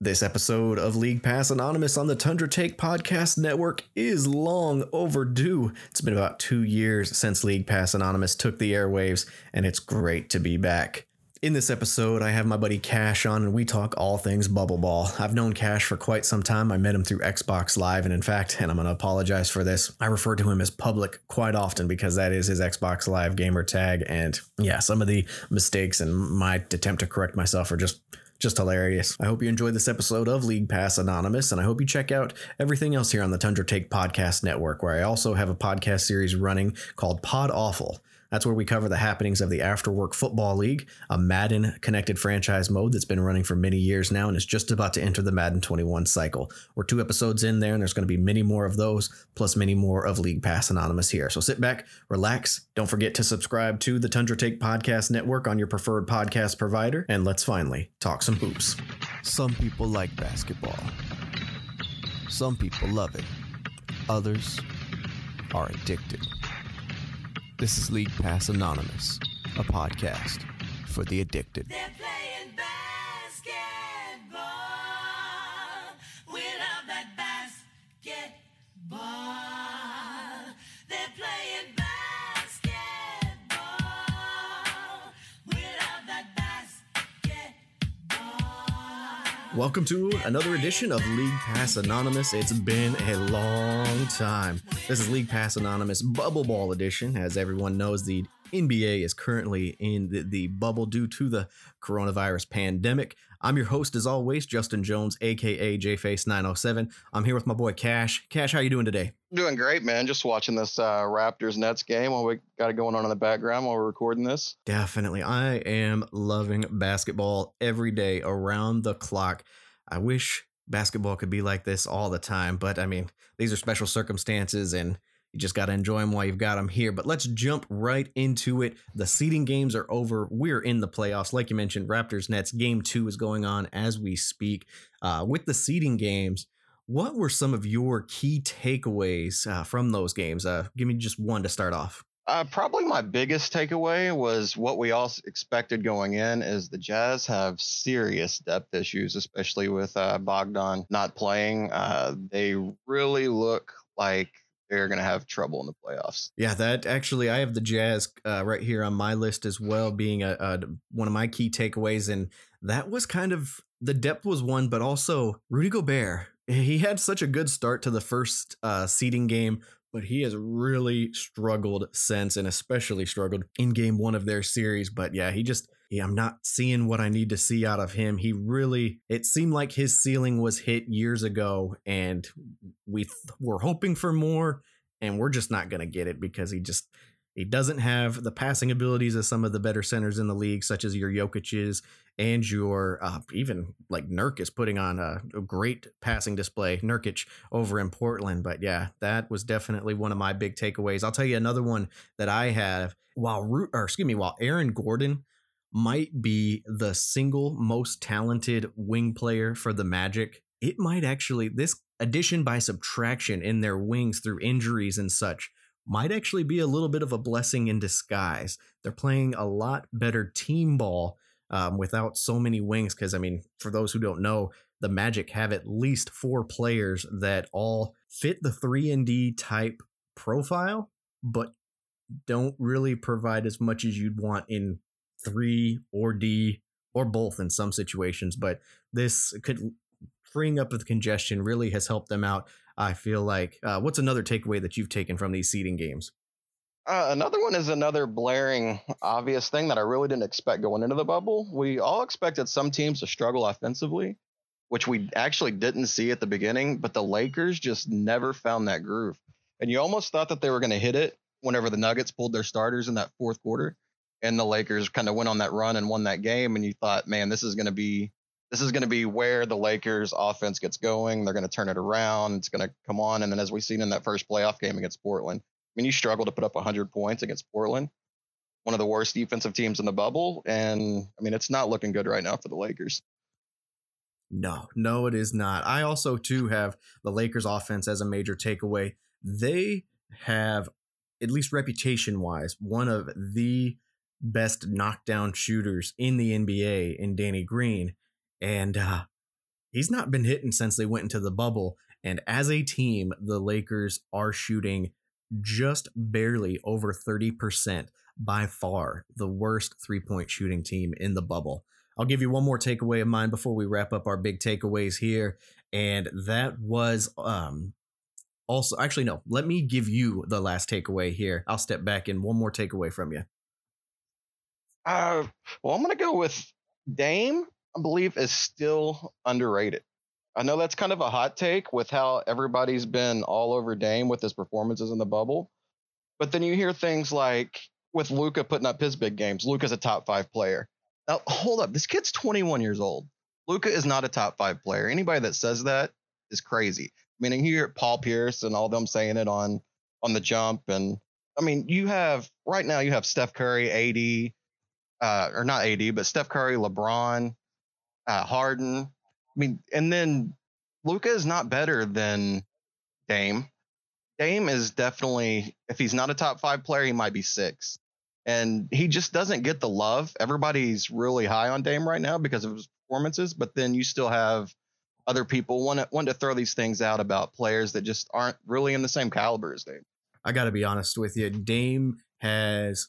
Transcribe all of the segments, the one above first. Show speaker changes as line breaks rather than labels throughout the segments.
This episode of League Pass Anonymous on the Tundra Take Podcast Network is long overdue. It's been about two years since League Pass Anonymous took the airwaves, and it's great to be back. In this episode, I have my buddy Cash on, and we talk all things Bubble Ball. I've known Cash for quite some time. I met him through Xbox Live, and in fact, and I'm going to apologize for this, I refer to him as Public quite often because that is his Xbox Live gamer tag. And yeah, some of the mistakes and my attempt to correct myself are just just hilarious. I hope you enjoyed this episode of League Pass Anonymous, and I hope you check out everything else here on the Tundra Take Podcast Network, where I also have a podcast series running called Pod Awful. That's where we cover the happenings of the Afterwork Football League, a Madden connected franchise mode that's been running for many years now and is just about to enter the Madden 21 cycle. We're two episodes in there, and there's going to be many more of those, plus many more of League Pass Anonymous here. So sit back, relax. Don't forget to subscribe to the Tundra Take Podcast Network on your preferred podcast provider, and let's finally talk some hoops.
Some people like basketball. Some people love it. Others are addicted. This is League Pass Anonymous, a podcast for the addicted.
Welcome to another edition of League Pass Anonymous. It's been a long time. This is League Pass Anonymous Bubble Ball Edition. As everyone knows, the NBA is currently in the, the bubble due to the coronavirus pandemic. I'm your host, as always, Justin Jones, aka JFace907. I'm here with my boy Cash. Cash, how you doing today?
Doing great, man. Just watching this uh, Raptors Nets game while we got it going on in the background while we're recording this.
Definitely. I am loving basketball every day around the clock. I wish basketball could be like this all the time, but I mean, these are special circumstances and you just got to enjoy them while you've got them here. But let's jump right into it. The seeding games are over. We're in the playoffs. Like you mentioned, Raptors Nets game two is going on as we speak. Uh, with the seeding games, what were some of your key takeaways uh, from those games? Uh, give me just one to start off.
Uh, probably my biggest takeaway was what we all expected going in is the Jazz have serious depth issues, especially with uh, Bogdan not playing. Uh, they really look like they're going to have trouble in the playoffs.
Yeah, that actually, I have the Jazz uh, right here on my list as well, being a, a one of my key takeaways, and that was kind of the depth was one, but also Rudy Gobert. He had such a good start to the first uh, seeding game, but he has really struggled since, and especially struggled in game one of their series. But yeah, he just, yeah, I'm not seeing what I need to see out of him. He really, it seemed like his ceiling was hit years ago, and we th- were hoping for more, and we're just not going to get it because he just, he doesn't have the passing abilities of some of the better centers in the league, such as your Jokic's and your uh, even like Nurk is putting on a, a great passing display. Nurkic over in Portland, but yeah, that was definitely one of my big takeaways. I'll tell you another one that I have. While Root, or excuse me, while Aaron Gordon might be the single most talented wing player for the Magic, it might actually this addition by subtraction in their wings through injuries and such might actually be a little bit of a blessing in disguise. They're playing a lot better team ball um, without so many wings. Because, I mean, for those who don't know, the Magic have at least four players that all fit the 3 and D type profile, but don't really provide as much as you'd want in 3 or D or both in some situations. But this could freeing up of the congestion really has helped them out. I feel like. Uh, what's another takeaway that you've taken from these seeding games?
Uh, another one is another blaring, obvious thing that I really didn't expect going into the bubble. We all expected some teams to struggle offensively, which we actually didn't see at the beginning, but the Lakers just never found that groove. And you almost thought that they were going to hit it whenever the Nuggets pulled their starters in that fourth quarter and the Lakers kind of went on that run and won that game. And you thought, man, this is going to be this is going to be where the Lakers offense gets going. They're going to turn it around. It's going to come on. And then as we've seen in that first playoff game against Portland, I mean, you struggle to put up 100 points against Portland, one of the worst defensive teams in the bubble. And I mean, it's not looking good right now for the Lakers.
No, no, it is not. I also too have the Lakers offense as a major takeaway. They have, at least reputation wise, one of the best knockdown shooters in the NBA in Danny Green. And uh, he's not been hitting since they went into the bubble. And as a team, the Lakers are shooting just barely over 30%, by far the worst three point shooting team in the bubble. I'll give you one more takeaway of mine before we wrap up our big takeaways here. And that was um, also, actually, no, let me give you the last takeaway here. I'll step back and one more takeaway from you.
Uh, well, I'm going to go with Dame, I believe, is still underrated. I know that's kind of a hot take with how everybody's been all over Dame with his performances in the bubble. But then you hear things like with Luka putting up his big games, Luka's a top five player. Now, hold up. This kid's 21 years old. Luka is not a top five player. Anybody that says that is crazy. I mean, you hear Paul Pierce and all them saying it on on the jump. And I mean, you have right now you have Steph Curry, AD, uh, or not AD, but Steph Curry, LeBron, uh, Harden. I mean, and then Luka is not better than Dame. Dame is definitely, if he's not a top five player, he might be six. And he just doesn't get the love. Everybody's really high on Dame right now because of his performances, but then you still have other people want to want to throw these things out about players that just aren't really in the same caliber as Dame.
I got to be honest with you. Dame has,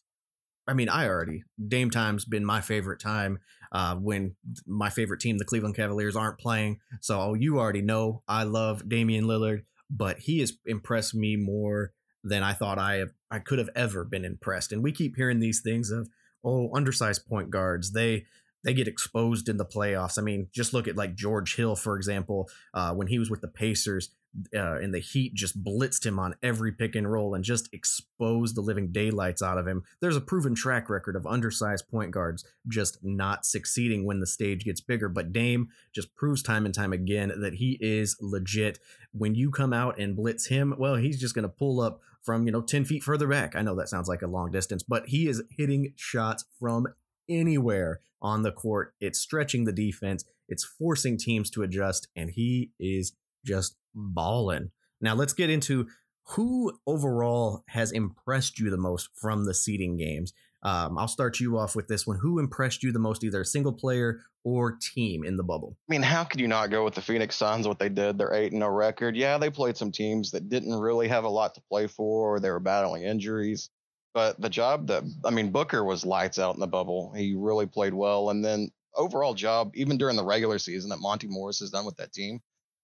I mean, I already, Dame time's been my favorite time uh, when my favorite team, the Cleveland Cavaliers, aren't playing. So you already know I love Damian Lillard, but he has impressed me more than I thought I have, I could have ever been impressed. And we keep hearing these things of, oh, undersized point guards. They they get exposed in the playoffs. I mean, just look at like George Hill, for example, uh, when he was with the Pacers uh, and the Heat just blitzed him on every pick and roll and just exposed the living daylights out of him. There's a proven track record of undersized point guards just not succeeding when the stage gets bigger. But Dame just proves time and time again that he is legit. When you come out and blitz him, well, he's just going to pull up from, you know, 10 feet further back. I know that sounds like a long distance, but he is hitting shots from anywhere on the court. It's stretching the defense, it's forcing teams to adjust, and he is just balling. Now let's get into who overall has impressed you the most from the seeding games. Um, I'll start you off with this one. Who impressed you the most, either single player or team in the bubble?
I mean, how could you not go with the Phoenix Suns? What they did, their eight and no record. Yeah, they played some teams that didn't really have a lot to play for, or they were battling injuries. But the job that I mean, Booker was lights out in the bubble. He really played well, and then overall job, even during the regular season, that Monty Morris has done with that team,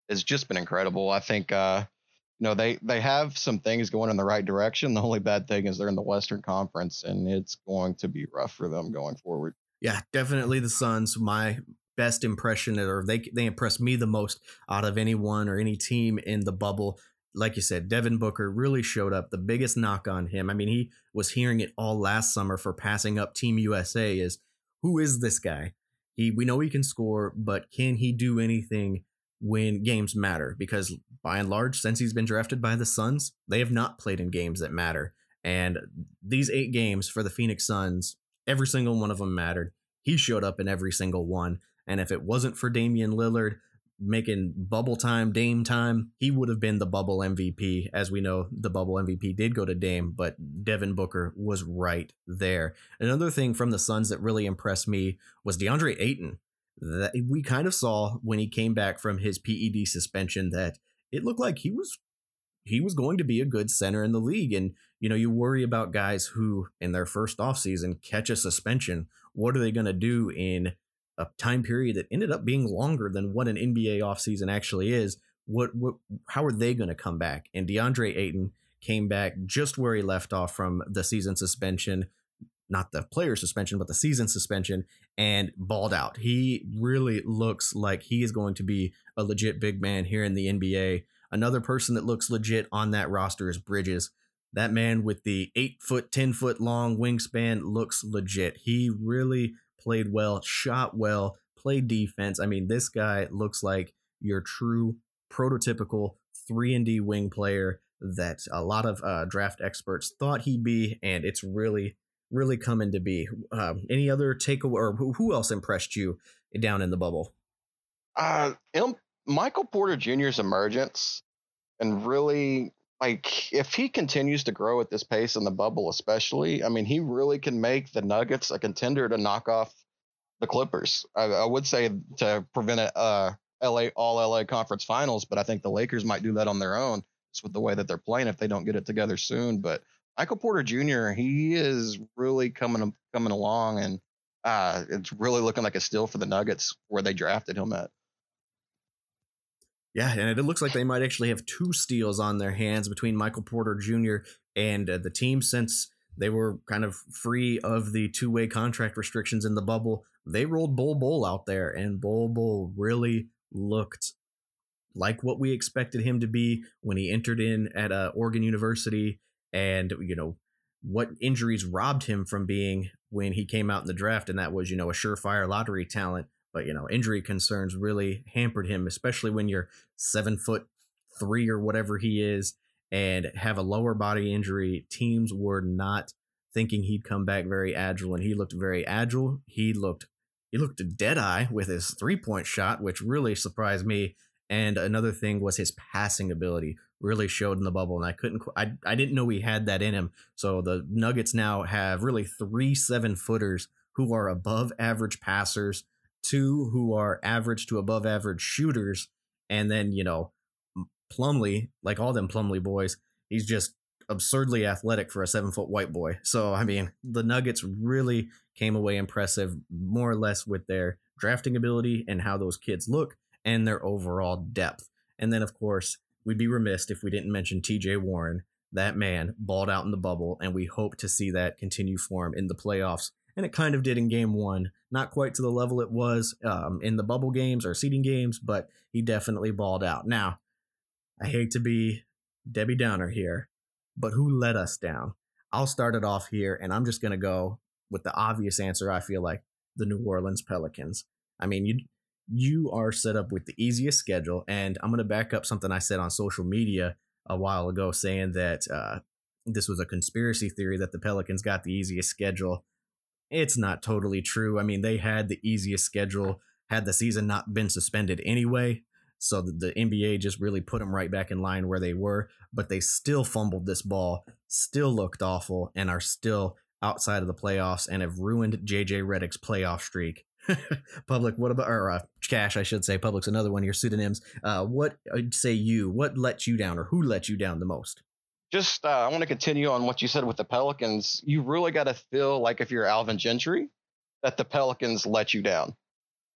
has just been incredible. I think. uh you know they they have some things going in the right direction. The only bad thing is they're in the Western Conference, and it's going to be rough for them going forward.
Yeah, definitely the Suns. My best impression, or they they impressed me the most out of anyone or any team in the bubble. Like you said, Devin Booker really showed up. The biggest knock on him, I mean, he was hearing it all last summer for passing up Team USA. Is who is this guy? He we know he can score, but can he do anything when games matter? Because by and large, since he's been drafted by the Suns, they have not played in games that matter. And these eight games for the Phoenix Suns, every single one of them mattered. He showed up in every single one. And if it wasn't for Damian Lillard making bubble time, Dame time, he would have been the bubble MVP. As we know, the bubble MVP did go to Dame, but Devin Booker was right there. Another thing from the Suns that really impressed me was DeAndre Ayton. That we kind of saw when he came back from his PED suspension that it looked like he was he was going to be a good center in the league. And, you know, you worry about guys who in their first offseason catch a suspension. What are they going to do in a time period that ended up being longer than what an NBA offseason actually is? What what how are they going to come back? And DeAndre Ayton came back just where he left off from the season suspension, not the player suspension, but the season suspension, and balled out. He really looks like he is going to be a legit big man here in the NBA. Another person that looks legit on that roster is Bridges. That man with the eight foot, 10 foot long wingspan looks legit. He really played well, shot well, played defense. I mean, this guy looks like your true prototypical 3 and D wing player that a lot of uh, draft experts thought he'd be, and it's really, really coming to be. Um, any other takeaway, or who, else impressed you down in the bubble?
Uh, M- Michael Porter Jr.'s emergence and really like if he continues to grow at this pace in the bubble, especially, I mean, he really can make the Nuggets a contender to knock off the Clippers. I, I would say to prevent a, uh, LA all LA conference finals, but I think the Lakers might do that on their own just with the way that they're playing if they don't get it together soon. But Michael Porter Jr. he is really coming coming along and uh, it's really looking like a steal for the Nuggets where they drafted him at.
Yeah, and it looks like they might actually have two steals on their hands between Michael Porter Jr. and uh, the team since they were kind of free of the two way contract restrictions in the bubble. They rolled Bol Bol out there, and Bol Bol really looked like what we expected him to be when he entered in at uh, Oregon University. And, you know, what injuries robbed him from being when he came out in the draft, and that was, you know, a surefire lottery talent. But, you know, injury concerns really hampered him, especially when you're seven foot three or whatever he is and have a lower body injury. Teams were not thinking he'd come back very agile, and he looked very agile. He looked he looked a dead eye with his three point shot, which really surprised me. And another thing was his passing ability really showed in the bubble, and I couldn't, I, I didn't know he had that in him. So the Nuggets now have really three seven footers who are above average passers, two who are average to above average shooters, and then you know Plumlee, like all them Plumlee boys, he's just absurdly athletic for a seven foot white boy. So I mean, the Nuggets really came away impressive, more or less with their drafting ability and how those kids look and their overall depth. And then, of course, we'd be remiss if we didn't mention TJ Warren. That man balled out in the bubble, and we hope to see that continue for him in the playoffs. And it kind of did in game one, not quite to the level it was um, in the bubble games or seeding games, but he definitely balled out. Now, I hate to be Debbie Downer here, but who let us down? I'll start it off here, and I'm just going to go with the obvious answer. I feel like the New Orleans Pelicans. I mean, you you are set up with the easiest schedule, and I'm going to back up something I said on social media a while ago, saying that uh, this was a conspiracy theory that the Pelicans got the easiest schedule. It's not totally true. I mean, they had the easiest schedule had the season not been suspended anyway. So the, the NBA just really put them right back in line where they were, but they still fumbled this ball, still looked awful, and are still outside of the playoffs and have ruined JJ Redick's playoff streak. Public, what about or uh, Cash? I should say. Public's another one of your pseudonyms. Uh, what uh, say you? What let you down, or who let you down the most?
Just uh, I want to continue on what you said with the Pelicans. You really got to feel like if you're Alvin Gentry, that the Pelicans let you down.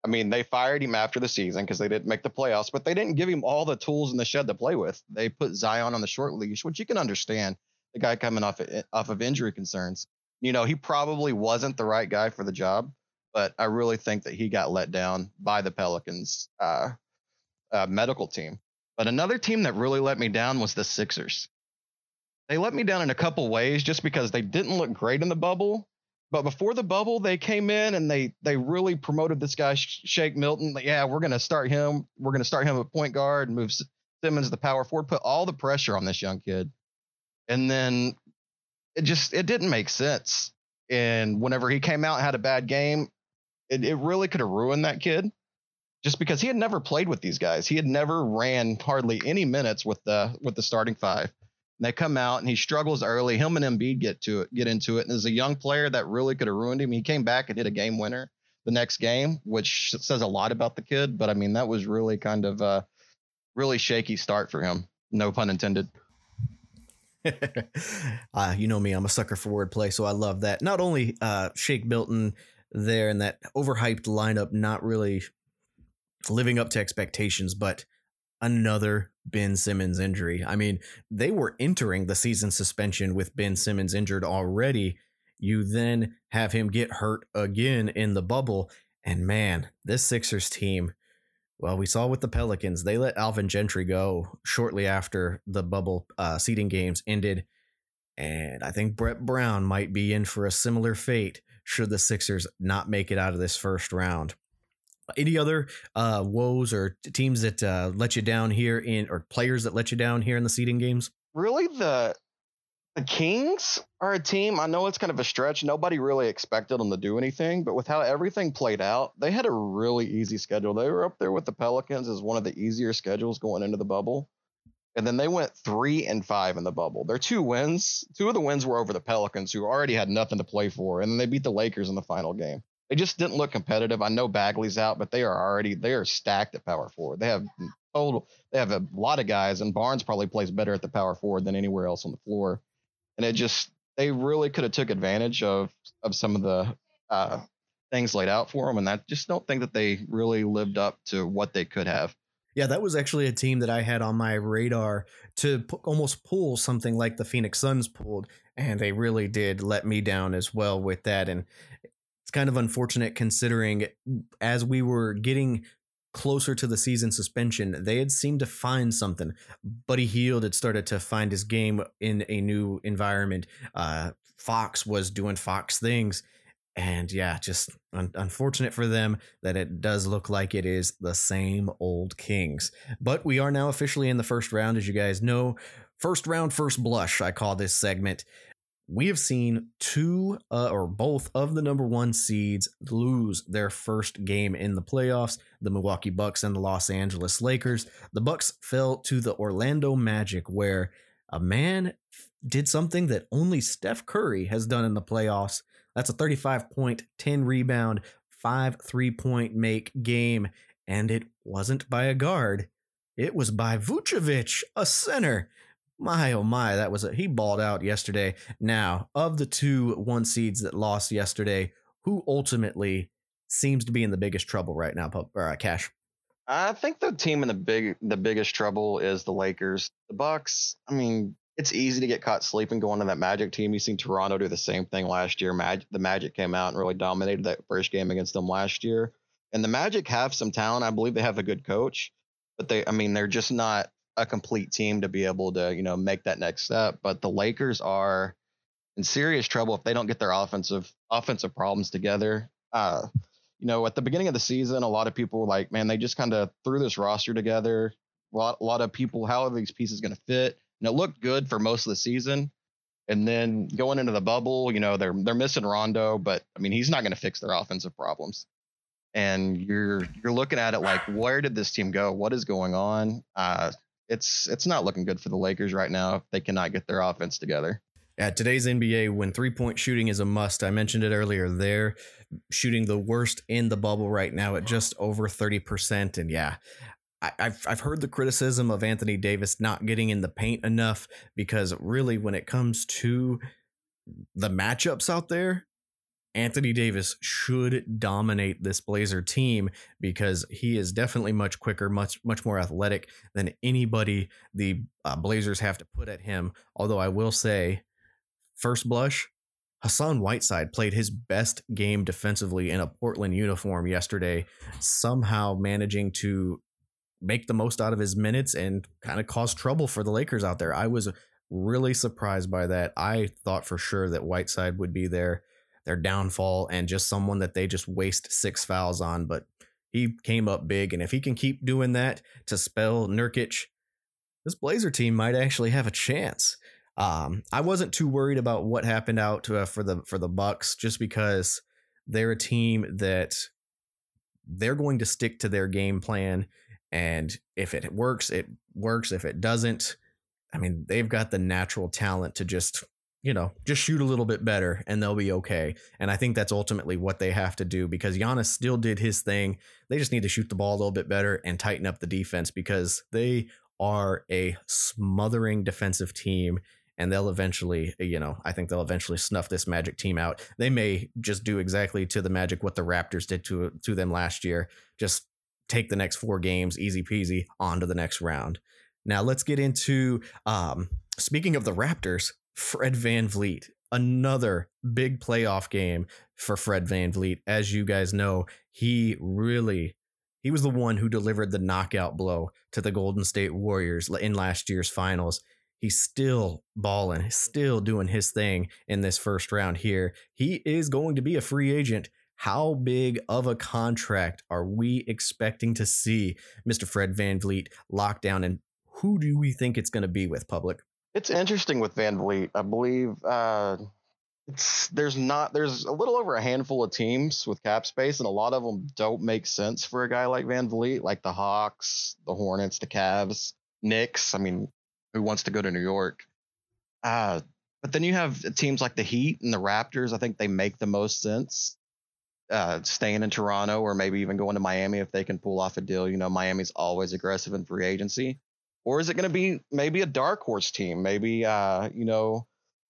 I mean, they fired him after the season because they didn't make the playoffs, but they didn't give him all the tools in the shed to play with. They put Zion on the short leash, which you can understand. The guy coming off of, off of injury concerns. You know, he probably wasn't the right guy for the job, but I really think that he got let down by the Pelicans uh, uh, medical team. But another team that really let me down was the Sixers. They let me down in a couple ways just because they didn't look great in the bubble, but before the bubble, they came in and they they really promoted this guy Shake Milton. Like, yeah, we're gonna start him. We're gonna start him at point guard and move Simmons to the power forward. Put all the pressure on this young kid, and then it just it didn't make sense. And whenever he came out and had a bad game, it, it really could have ruined that kid. Just because he had never played with these guys, he had never ran hardly any minutes with the with the starting five. And they come out and he struggles early. Him and Embiid get to it, get into it. And as a young player, that really could have ruined him. He came back and hit a game winner the next game, which says a lot about the kid. But I mean, that was really kind of a really shaky start for him. No pun intended.
uh, you know me, I'm a sucker for wordplay, so I love that. Not only uh, Shake Milton there in that overhyped lineup, not really living up to expectations, but another Ben Simmons injury. I mean, they were entering the season suspension with Ben Simmons injured already. You then have him get hurt again in the bubble. And man, this Sixers team, well, we saw with the Pelicans, they let Alvin Gentry go shortly after the bubble uh, seeding games ended. And I think Brett Brown might be in for a similar fate should the Sixers not make it out of this first round. Any other uh, woes or teams that uh, let you down here in, or players that let you down here in the seeding games?
Really, the the Kings are a team. I know it's kind of a stretch. Nobody really expected them to do anything, but with how everything played out, they had a really easy schedule. They were up there with the Pelicans as one of the easier schedules going into the bubble. And then they went three and five in the bubble. Their two wins, two of the wins were over the Pelicans, who already had nothing to play for, and then they beat the Lakers in the final game. they just didn't look competitive. I know Bagley's out, but they are already they are stacked at power forward. They have total they have a lot of guys, and Barnes probably plays better at the power forward than anywhere else on the floor. And it just they really could have took advantage of of some of the uh, things laid out for them, and I just don't think that they really lived up to what they could have.
Yeah, that was actually a team that I had on my radar to pu- almost pull something like the Phoenix Suns pulled, and they really did let me down as well with that. And it's kind of unfortunate considering as we were getting closer to the season suspension, they had seemed to find something. Buddy Hield had started to find his game in a new environment. Uh, Fox was doing Fox things. And yeah, just un- unfortunate for them that it does look like it is the same old Kings. But we are now officially in the first round, as you guys know. First round, first blush, I call this segment. We have seen two uh, or both of the number one seeds lose their first game in the playoffs the Milwaukee Bucks and the Los Angeles Lakers. The Bucks fell to the Orlando Magic, where a man did something that only Steph Curry has done in the playoffs. That's a 35 point, 10 rebound, 5 three point make game. And it wasn't by a guard, it was by Vucevic, a center. My oh my, that was a he balled out yesterday. Now, of the two one seeds that lost yesterday, who ultimately seems to be in the biggest trouble right now, or, uh, Cash?
I think the team in the big the biggest trouble is the Lakers. The Bucks, I mean, it's easy to get caught sleeping going to that Magic team. You've seen Toronto do the same thing last year. Mag- the Magic came out and really dominated that first game against them last year. And the Magic have some talent. I believe they have a good coach, but they, I mean, they're just not a complete team to be able to, you know, make that next step. But the Lakers are in serious trouble if they don't get their offensive offensive problems together. Uh, you know, at the beginning of the season, a lot of people were like, man, they just kind of threw this roster together. A lot, a lot of people, how are these pieces going to fit? And it looked good for most of the season. And then going into the bubble, you know, they're they're missing Rondo, but I mean, he's not going to fix their offensive problems. And you're you're looking at it like, where did this team go? What is going on? Uh, it's it's not looking good for the Lakers right now if they cannot get their offense together.
At today's NBA, when three point shooting is a must, I mentioned it earlier, they're shooting the worst in the bubble right now at just over 30%. And yeah, I, I've, I've heard the criticism of Anthony Davis not getting in the paint enough because really, when it comes to the matchups out there, Anthony Davis should dominate this Blazer team because he is definitely much quicker, much much more athletic than anybody the uh, Blazers have to put at him. Although I will say, first blush, Hassan Whiteside played his best game defensively in a Portland uniform yesterday, somehow managing to make the most out of his minutes and kind of cause trouble for the Lakers out there. I was really surprised by that. I thought for sure that Whiteside would be their their downfall and just someone that they just waste six fouls on, but he came up big and if he can keep doing that to spell Nurkic, this Blazer team might actually have a chance. Um, I wasn't too worried about what happened out to, uh, for the for the Bucks just because they're a team that they're going to stick to their game plan and if it works it works if it doesn't I mean they've got the natural talent to just you know just shoot a little bit better and they'll be okay and I think that's ultimately what they have to do because Giannis still did his thing they just need to shoot the ball a little bit better and tighten up the defense because they are a smothering defensive team and they'll eventually, you know, I think they'll eventually snuff this Magic team out. They may just do exactly to the Magic what the Raptors did to to them last year. Just take the next four games, easy peasy, on to the next round. Now let's get into um, speaking of the Raptors, Fred VanVleet, another big playoff game for Fred VanVleet. As you guys know, he really he was the one who delivered the knockout blow to the Golden State Warriors in last year's finals he's still balling, still doing his thing in this first round here. He is going to be a free agent. How big of a contract are we expecting to see Mr. Fred VanVleet lock down? And who do we think it's going to be with public?
It's interesting with VanVleet. I believe uh, it's there's not there's a little over a handful of teams with cap space, and a lot of them don't make sense for a guy like VanVleet, like the Hawks, the Hornets, the Cavs, Knicks. I mean, who wants to go to New York? Uh, but then you have teams like the Heat and the Raptors. I think they make the most sense. Uh, staying in Toronto or maybe even going to Miami if they can pull off a deal. You know, Miami's always aggressive in free agency. Or is it going to be maybe a dark horse team? Maybe, uh, you know,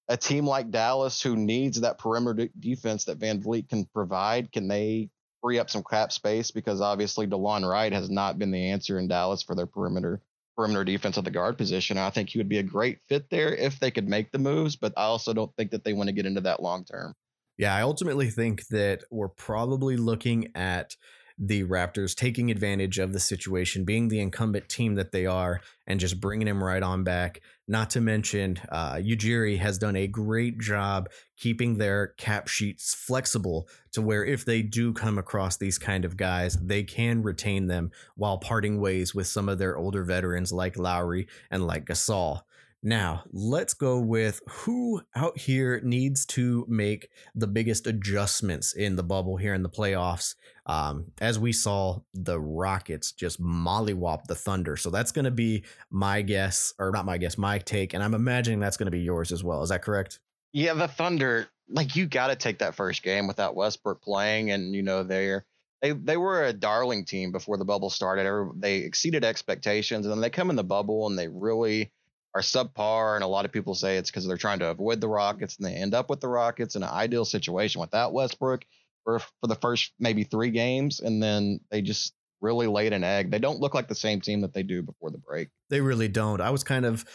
a team like Dallas who needs that perimeter de- defense that VanVleet can provide. Can they free up some cap space? Because obviously DeLon Wright has not been the answer in Dallas for their perimeter perimeter defense at the guard position. I think he would be a great fit there if they could make the moves, but I also don't think that they want to get into that long term.
Yeah, I ultimately think that we're probably looking at the Raptors taking advantage of the situation, being the incumbent team that they are, and just bringing him right on back. Not to mention, uh, Ujiri has done a great job keeping their cap sheets flexible to where if they do come across these kind of guys, they can retain them while parting ways with some of their older veterans like Lowry and like Gasol. Now, let's go with who out here needs to make the biggest adjustments in the bubble here in the playoffs. Um, as we saw, the Rockets just mollywop the Thunder. So that's going to be my guess, or not my guess, my take. And I'm imagining that's going to be yours as well. Is that correct?
Yeah, the Thunder, like you got to take that first game without Westbrook playing, and you know they're they they were a darling team before the bubble started. They exceeded expectations, and then they come in the bubble and they really are subpar. And a lot of people say it's because they're trying to avoid the Rockets, and they end up with the Rockets in an ideal situation without Westbrook for for the first maybe three games, and then they just really laid an egg. They don't look like the same team that they do before the break.
They really don't. I was kind of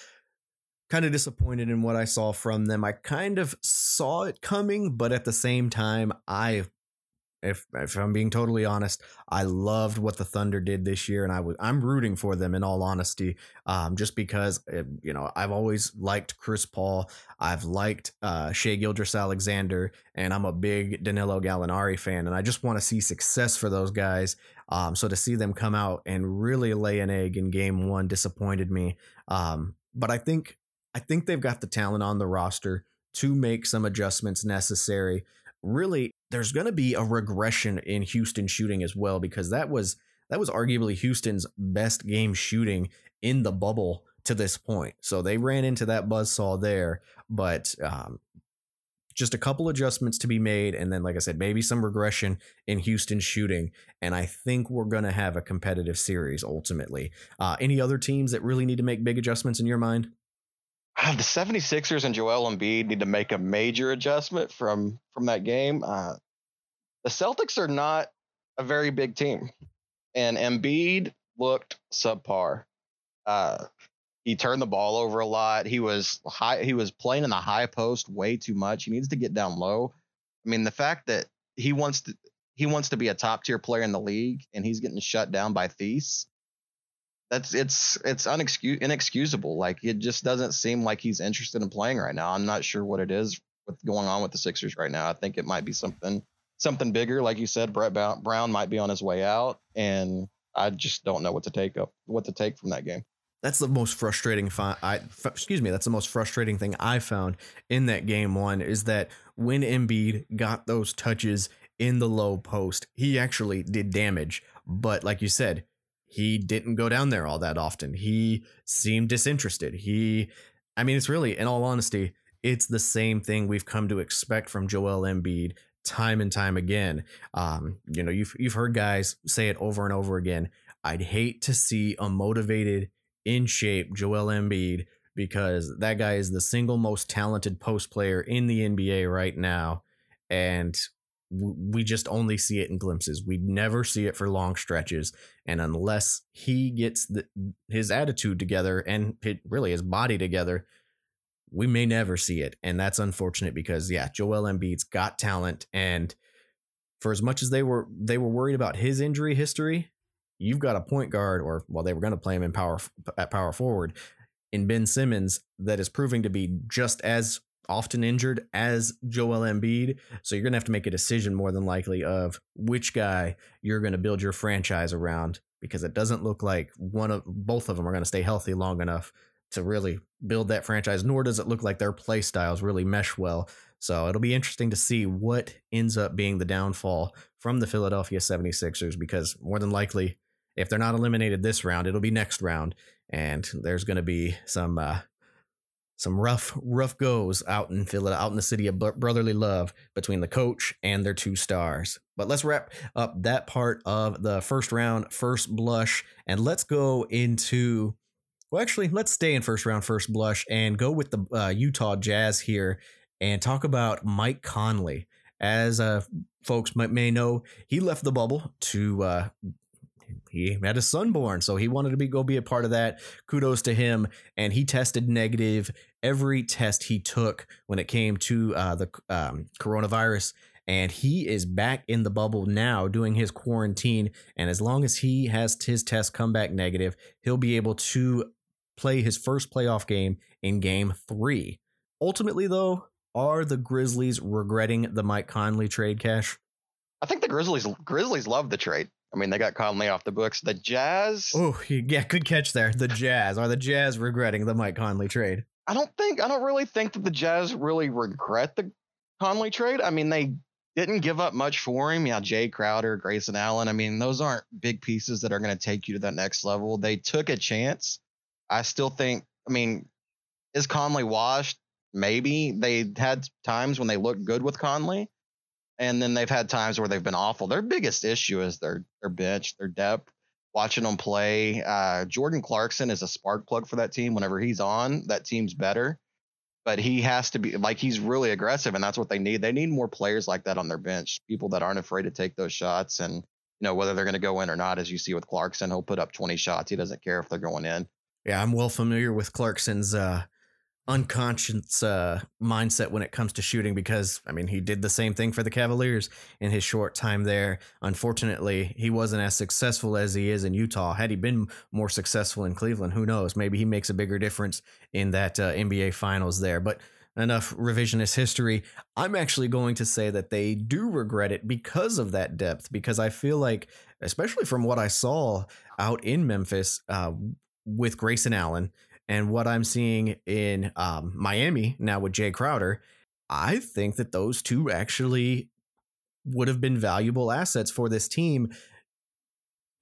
kind of disappointed in what I saw from them. I kind of saw it coming, but at the same time, I if if I'm being totally honest, I loved what the Thunder did this year, and I was I'm rooting for them in all honesty, um, just because uh, you know I've always liked Chris Paul, I've liked uh, Shai Gilgeous-Alexander, and I'm a big Danilo Gallinari fan, and I just want to see success for those guys. Um, so to see them come out and really lay an egg in Game One disappointed me. Um, but I think I think they've got the talent on the roster to make some adjustments necessary. Really, there's going to be a regression in Houston shooting as well because that was that was arguably Houston's best game shooting in the bubble to this point. So they ran into that buzzsaw there, but um, just a couple adjustments to be made, and then, like I said, maybe some regression in Houston shooting, and I think we're going to have a competitive series ultimately. Uh, any other teams that really need to make big adjustments in your mind?
Ah, the 76ers and Joel Embiid need to make a major adjustment from from that game. Uh, the Celtics are not a very big team, and Embiid looked subpar. Uh, he turned the ball over a lot. He was high. He was playing in the high post way too much. He needs to get down low. I mean, the fact that he wants to he wants to be a top tier player in the league, and he's getting shut down by Theis. That's it's it's unexcus- inexcusable. Like it just doesn't seem like he's interested in playing right now. I'm not sure what it is with going on with the Sixers right now. I think it might be something something bigger. Like you said, Brett Brown Brown might be on his way out, and I just don't know what to take up what to take from that game.
That's the most frustrating. Fi- I f- excuse me. That's the most frustrating thing I found in that game one is that when Embiid got those touches in the low post, he actually did damage. But like you said, he didn't go down there all that often. He seemed disinterested. He, I mean, it's really, in all honesty, it's the same thing we've come to expect from Joel Embiid time and time again. Um, you know, you've you've heard guys say it over and over again. I'd hate to see a motivated, in shape Joel Embiid because that guy is the single most talented post player in the NBA right now, and we just only see it in glimpses. We never see it for long stretches, and unless he gets the, his attitude together and really his body together, we may never see it, and that's unfortunate because yeah, Joel Embiid's got talent, and for as much as they were they were worried about his injury history, you've got a point guard, or well, they were going to play him in power at power forward in Ben Simmons that is proving to be just as often injured as Joel Embiid. So you're going to have to make a decision more than likely of which guy you're going to build your franchise around because it doesn't look like one of both of them are going to stay healthy long enough to really build that franchise nor does it look like their play styles really mesh well. So it'll be interesting to see what ends up being the downfall from the Philadelphia 76ers because more than likely if they're not eliminated this round, it'll be next round and there's going to be some uh some rough, rough goes out in Philly, out in the city of brotherly love between the coach and their two stars. But let's wrap up that part of the first round, first blush, and let's go into. Well, actually, let's stay in first round, first blush, and go with the uh, Utah Jazz here and talk about Mike Conley. As uh, folks might, may know, he left the bubble to uh, he had a son born, so he wanted to be go be a part of that. Kudos to him, and he tested negative every test he took when it came to uh, the um, coronavirus. And he is back in the bubble now, doing his quarantine. And as long as he has his test come back negative, he'll be able to play his first playoff game in Game Three. Ultimately, though, are the Grizzlies regretting the Mike Conley trade cash?
I think the Grizzlies Grizzlies love the trade. I mean, they got Conley off the books. The Jazz,
Oh, yeah, good catch there. The Jazz are the Jazz regretting the Mike Conley trade.
I don't think I don't really think that the Jazz really regret the Conley trade. I mean, they didn't give up much for him. Yeah, Jae Crowder, Grayson Allen. I mean, those aren't big pieces that are going to take you to that next level. They took a chance. I still think. I mean, is Conley washed? Maybe they had times when they looked good with Conley, and then they've had times where they've been awful. Their biggest issue is their their bench, their depth. Watching them play, uh, Jordan Clarkson is a spark plug for that team. Whenever he's on, that team's better. But he has to be like he's really aggressive, and that's what they need. They need more players like that on their bench, people that aren't afraid to take those shots, and you know whether they're going to go in or not. As you see with Clarkson, he'll put up 20 shots. He doesn't care if they're going in.
Yeah, I'm well familiar with Clarkson's uh, unconscious uh, mindset when it comes to shooting because, I mean, he did the same thing for the Cavaliers in his short time there. Unfortunately, he wasn't as successful as he is in Utah. Had he been more successful in Cleveland, who knows? Maybe he makes a bigger difference in that uh, NBA Finals there. But enough revisionist history. I'm actually going to say that they do regret it because of that depth, because I feel like, especially from what I saw out in Memphis uh, with Grayson Allen and what I'm seeing in um, Miami now with Jae Crowder, I think that those two actually would have been valuable assets for this team.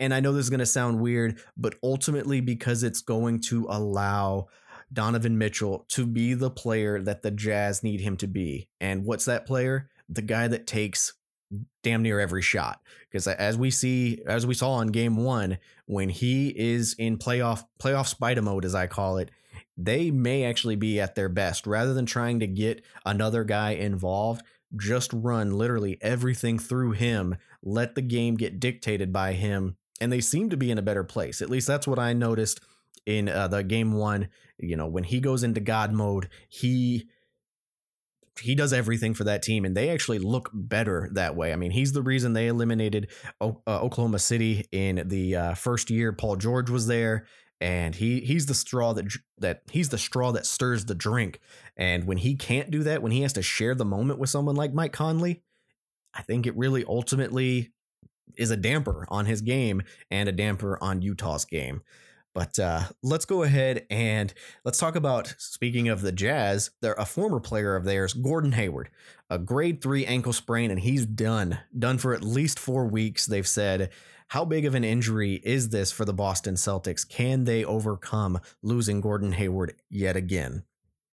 And I know this is going to sound weird, but ultimately because it's going to allow Donovan Mitchell to be the player that the Jazz need him to be. And what's that player? The guy that takes damn near every shot. Because as we see, as we saw on game one, when he is in playoff playoff spider mode, as I call it, they may actually be at their best. Rather than trying to get another guy involved, just run literally everything through him. Let the game get dictated by him. And they seem to be in a better place. At least that's what I noticed in uh, the game one. You know, when he goes into God mode, he he does everything for that team, and they actually look better that way. I mean, he's the reason they eliminated o- uh, Oklahoma City in the uh, first year. Paul George was there, and he he's the straw that that he's the straw that stirs the drink. And when he can't do that, when he has to share the moment with someone like Mike Conley, I think it really ultimately is a damper on his game and a damper on Utah's game. But uh, let's go ahead and let's talk about speaking of the Jazz. They're a former player of theirs, Gordon Hayward, a grade three ankle sprain, and he's done, done for at least four weeks. They've said, how big of an injury is this for the Boston Celtics? Can they overcome losing Gordon Hayward yet again?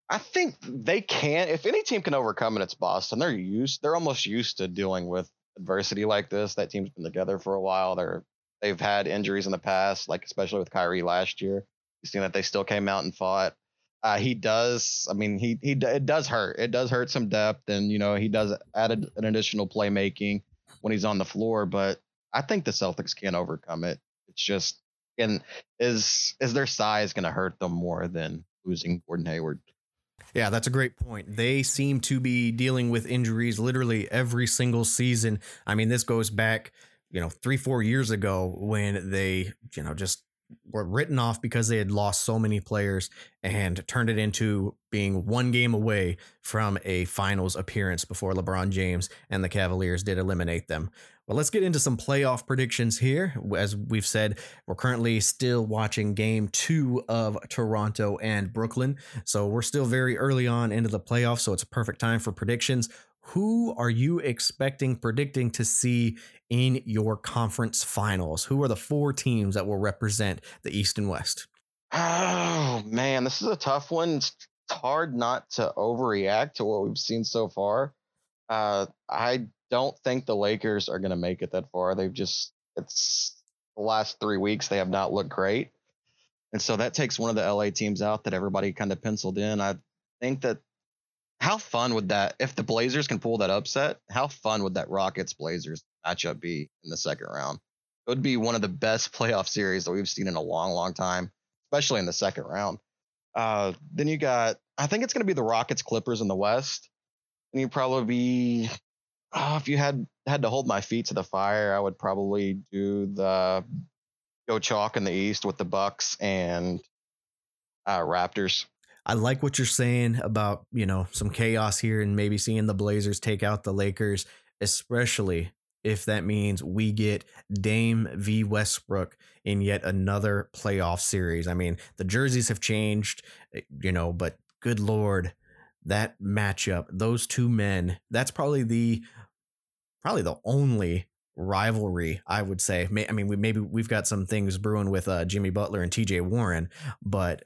I think they can. If any team can overcome it, it's Boston. They're used. They're almost used to dealing with adversity like this. That team's been together for a while. They're they've had injuries in the past, like especially with Kyrie last year. You've seen that they still came out and fought. Uh, he does. I mean, he he it does hurt. It does hurt some depth, and you know he does add an additional playmaking when he's on the floor. But I think the Celtics can overcome it. It's just and is is their size going to hurt them more than losing Gordon Hayward?
Yeah, that's a great point. They seem to be dealing with injuries literally every single season. I mean, this goes back, you know, three, four years ago when they, you know, just were written off because they had lost so many players and turned it into being one game away from a finals appearance before LeBron James and the Cavaliers did eliminate them. Well, let's get into some playoff predictions here. As we've said, we're currently still watching game two of Toronto and Brooklyn. So we're still very early on into the playoffs. So it's a perfect time for predictions. Who are you expecting, predicting to see in your conference finals? Who are the four teams that will represent the East and West?
Oh man, this is a tough one. It's hard not to overreact to what we've seen so far. Uh, I don't think the Lakers are going to make it that far. They've just it's the last three weeks they have not looked great, and so that takes one of the LA teams out that everybody kind of penciled in. I think that how fun would that if the Blazers can pull that upset? How fun would that Rockets Blazers matchup be in the second round? It would be one of the best playoff series that we've seen in a long, long time, especially in the second round. Uh, then you got, I think it's going to be the Rockets Clippers in the West. And you probably be, oh, if you had had to hold my feet to the fire, I would probably do the go chalk in the East with the Bucks and uh, Raptors.
I like what you're saying about, you know, some chaos here and maybe seeing the Blazers take out the Lakers, especially if that means we get Dame v Westbrook in yet another playoff series. I mean, the jerseys have changed, eh, you know, but good lord, that matchup, those two men, that's probably the probably the only rivalry I would say. I mean, we maybe we've got some things brewing with uh, Jimmy Butler and TJ Warren, but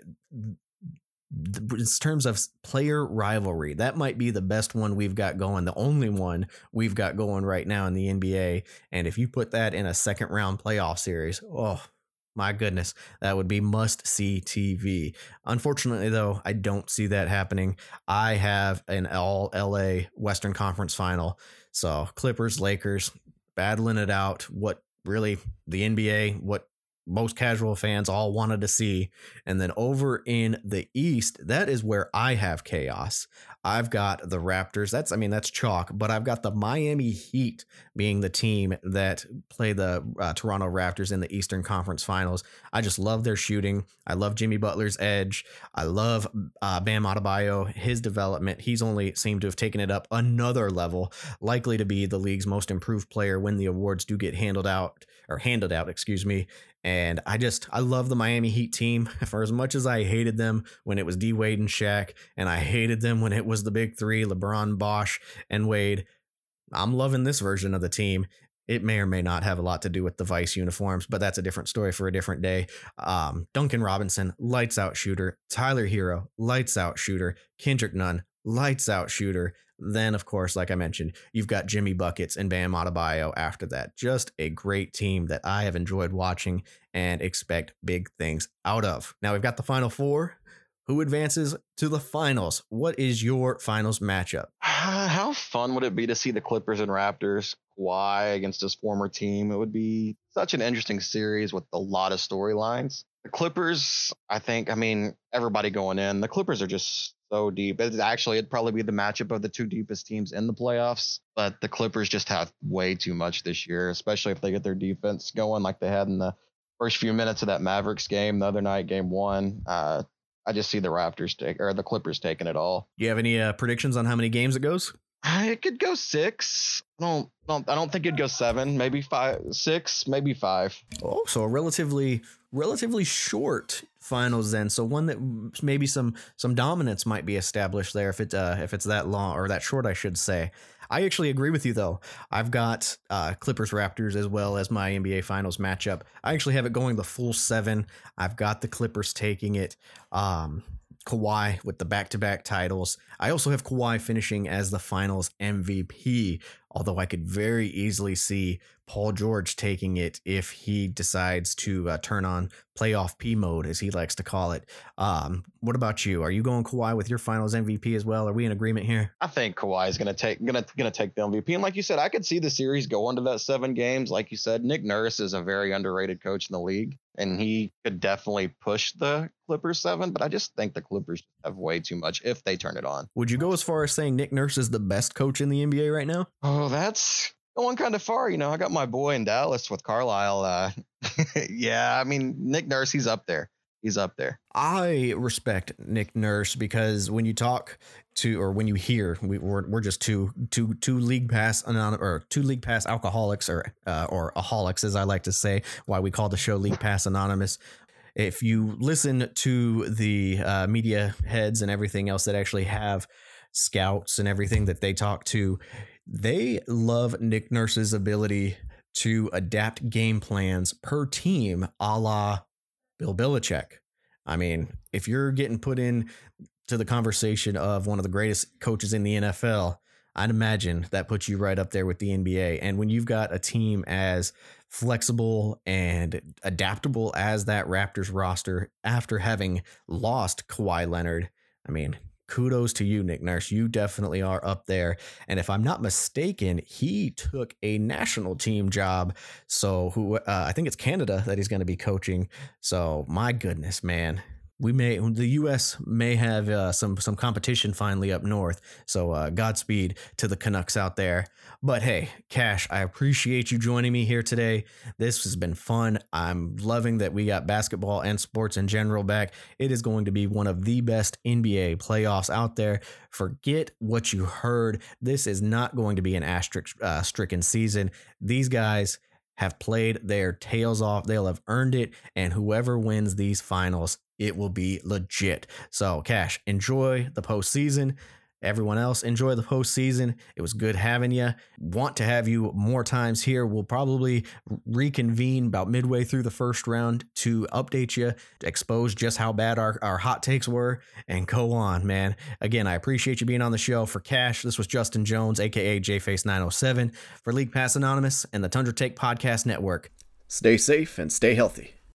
in terms of player rivalry, that might be the best one we've got going, the only one we've got going right now in the NBA. And if you put that in a second round playoff series, oh my goodness, that would be must see TV. Unfortunately, though, I don't see that happening. I have an all LA Western Conference final. So Clippers, Lakers battling it out. What really the NBA, what most casual fans all wanted to see. And then over in the East, that is where I have chaos. I've got the Raptors. That's, I mean, that's chalk, but I've got the Miami Heat being the team that play the uh, Toronto Raptors in the Eastern Conference Finals. I just love their shooting. I love Jimmy Butler's edge. I love uh, Bam Adebayo, his development. He's only seemed to have taken it up another level, likely to be the league's most improved player when the awards do get handled out or handed out, excuse me. And I just I love the Miami Heat team for as much as I hated them when it was D Wade and Shaq, and I hated them when it was the big three, LeBron, Bosh, and Wade. I'm loving this version of the team. It may or may not have a lot to do with the Vice uniforms, but that's a different story for a different day. Um, Duncan Robinson, lights out shooter. Tyler Herro, lights out shooter. Kendrick Nunn, lights out shooter. Then, of course, like I mentioned, you've got Jimmy Buckets and Bam Adebayo after that. Just a great team that I have enjoyed watching and expect big things out of. Now we've got the final four. Who advances to the finals? What is your finals matchup?
How fun would it be to see the Clippers and Raptors Kawhi against his former team? It would be such an interesting series with a lot of storylines. The Clippers, I think, I mean, everybody going in, the Clippers are just so deep. It actually, it'd probably be the matchup of the two deepest teams in the playoffs, but the Clippers just have way too much this year, especially if they get their defense going like they had in the first few minutes of that Mavericks game the other night, game one. Uh, I just see the Raptors take or the Clippers taking it all.
Do you have any uh, predictions on how many games it goes?
It could go six. I don't, don't I don't think it'd go seven. Maybe five, six, maybe five.
Oh, so a relatively relatively short finals then. So one that maybe some some dominance might be established there if it uh, if it's that long or that short, I should say. I actually agree with you though. I've got uh, Clippers Raptors as well as my NBA Finals matchup. I actually have it going the full seven. I've got the Clippers taking it. Um, Kawhi with the back to back titles. I also have Kawhi finishing as the finals MVP, although I could very easily see Paul George taking it if he decides to uh, turn on playoff P mode, as he likes to call it. Um, what about you? Are you going Kawhi with your finals MVP as well? Are we in agreement here?
I think Kawhi is gonna take gonna gonna take the MVP. And like you said, I could see the series going to that seven games. Like you said, Nick Nurse is a very underrated coach in the league, and he could definitely push the Clippers seven. But I just think the Clippers have way too much if they turn it on.
Would you go as far as saying Nick Nurse is the best coach in the NBA right now?
Oh, that's going kind of far. You know, I got my boy in Dallas with Carlisle. Uh, yeah, I mean Nick Nurse, he's up there. He's up there.
I respect Nick Nurse because when you talk to or when you hear, we, we're we're just two two two league pass anon or two league pass alcoholics or uh, or aholics as I like to say. Why we call the show League Pass Anonymous. If you listen to the uh, media heads and everything else that actually have scouts and everything that they talk to, they love Nick Nurse's ability to adapt game plans per team, a la Bill Belichick. I mean, if you're getting put in to the conversation of one of the greatest coaches in the NFL, I'd imagine that puts you right up there with the NBA. And when you've got a team as flexible and adaptable as that Raptors roster after having lost Kawhi Leonard, I mean, kudos to you, Nick Nurse. You definitely are up there. And if I'm not mistaken, he took a national team job. So who uh, I think it's Canada that he's going to be coaching. So my goodness, man. We may the U.S. may have uh, some some competition finally up north, so uh, Godspeed to the Canucks out there. But hey, Cash, I appreciate you joining me here today. This has been fun. I'm loving that we got basketball and sports in general back. It is going to be one of the best NBA playoffs out there. Forget what you heard. This is not going to be an asterisk uh, stricken season. These guys have played their tails off. They'll have earned it. And whoever wins these finals, it will be legit. So, Cash, enjoy the postseason. Everyone else, enjoy the postseason. It was good having you. Want to have you more times here. We'll probably reconvene about midway through the first round to update you, to expose just how bad our, our hot takes were, and go on, man. Again, I appreciate you being on the show. For Cash, this was Justin Jones, aka JFace907, for League Pass Anonymous and the Tundra Take Podcast Network.
Stay safe and stay healthy.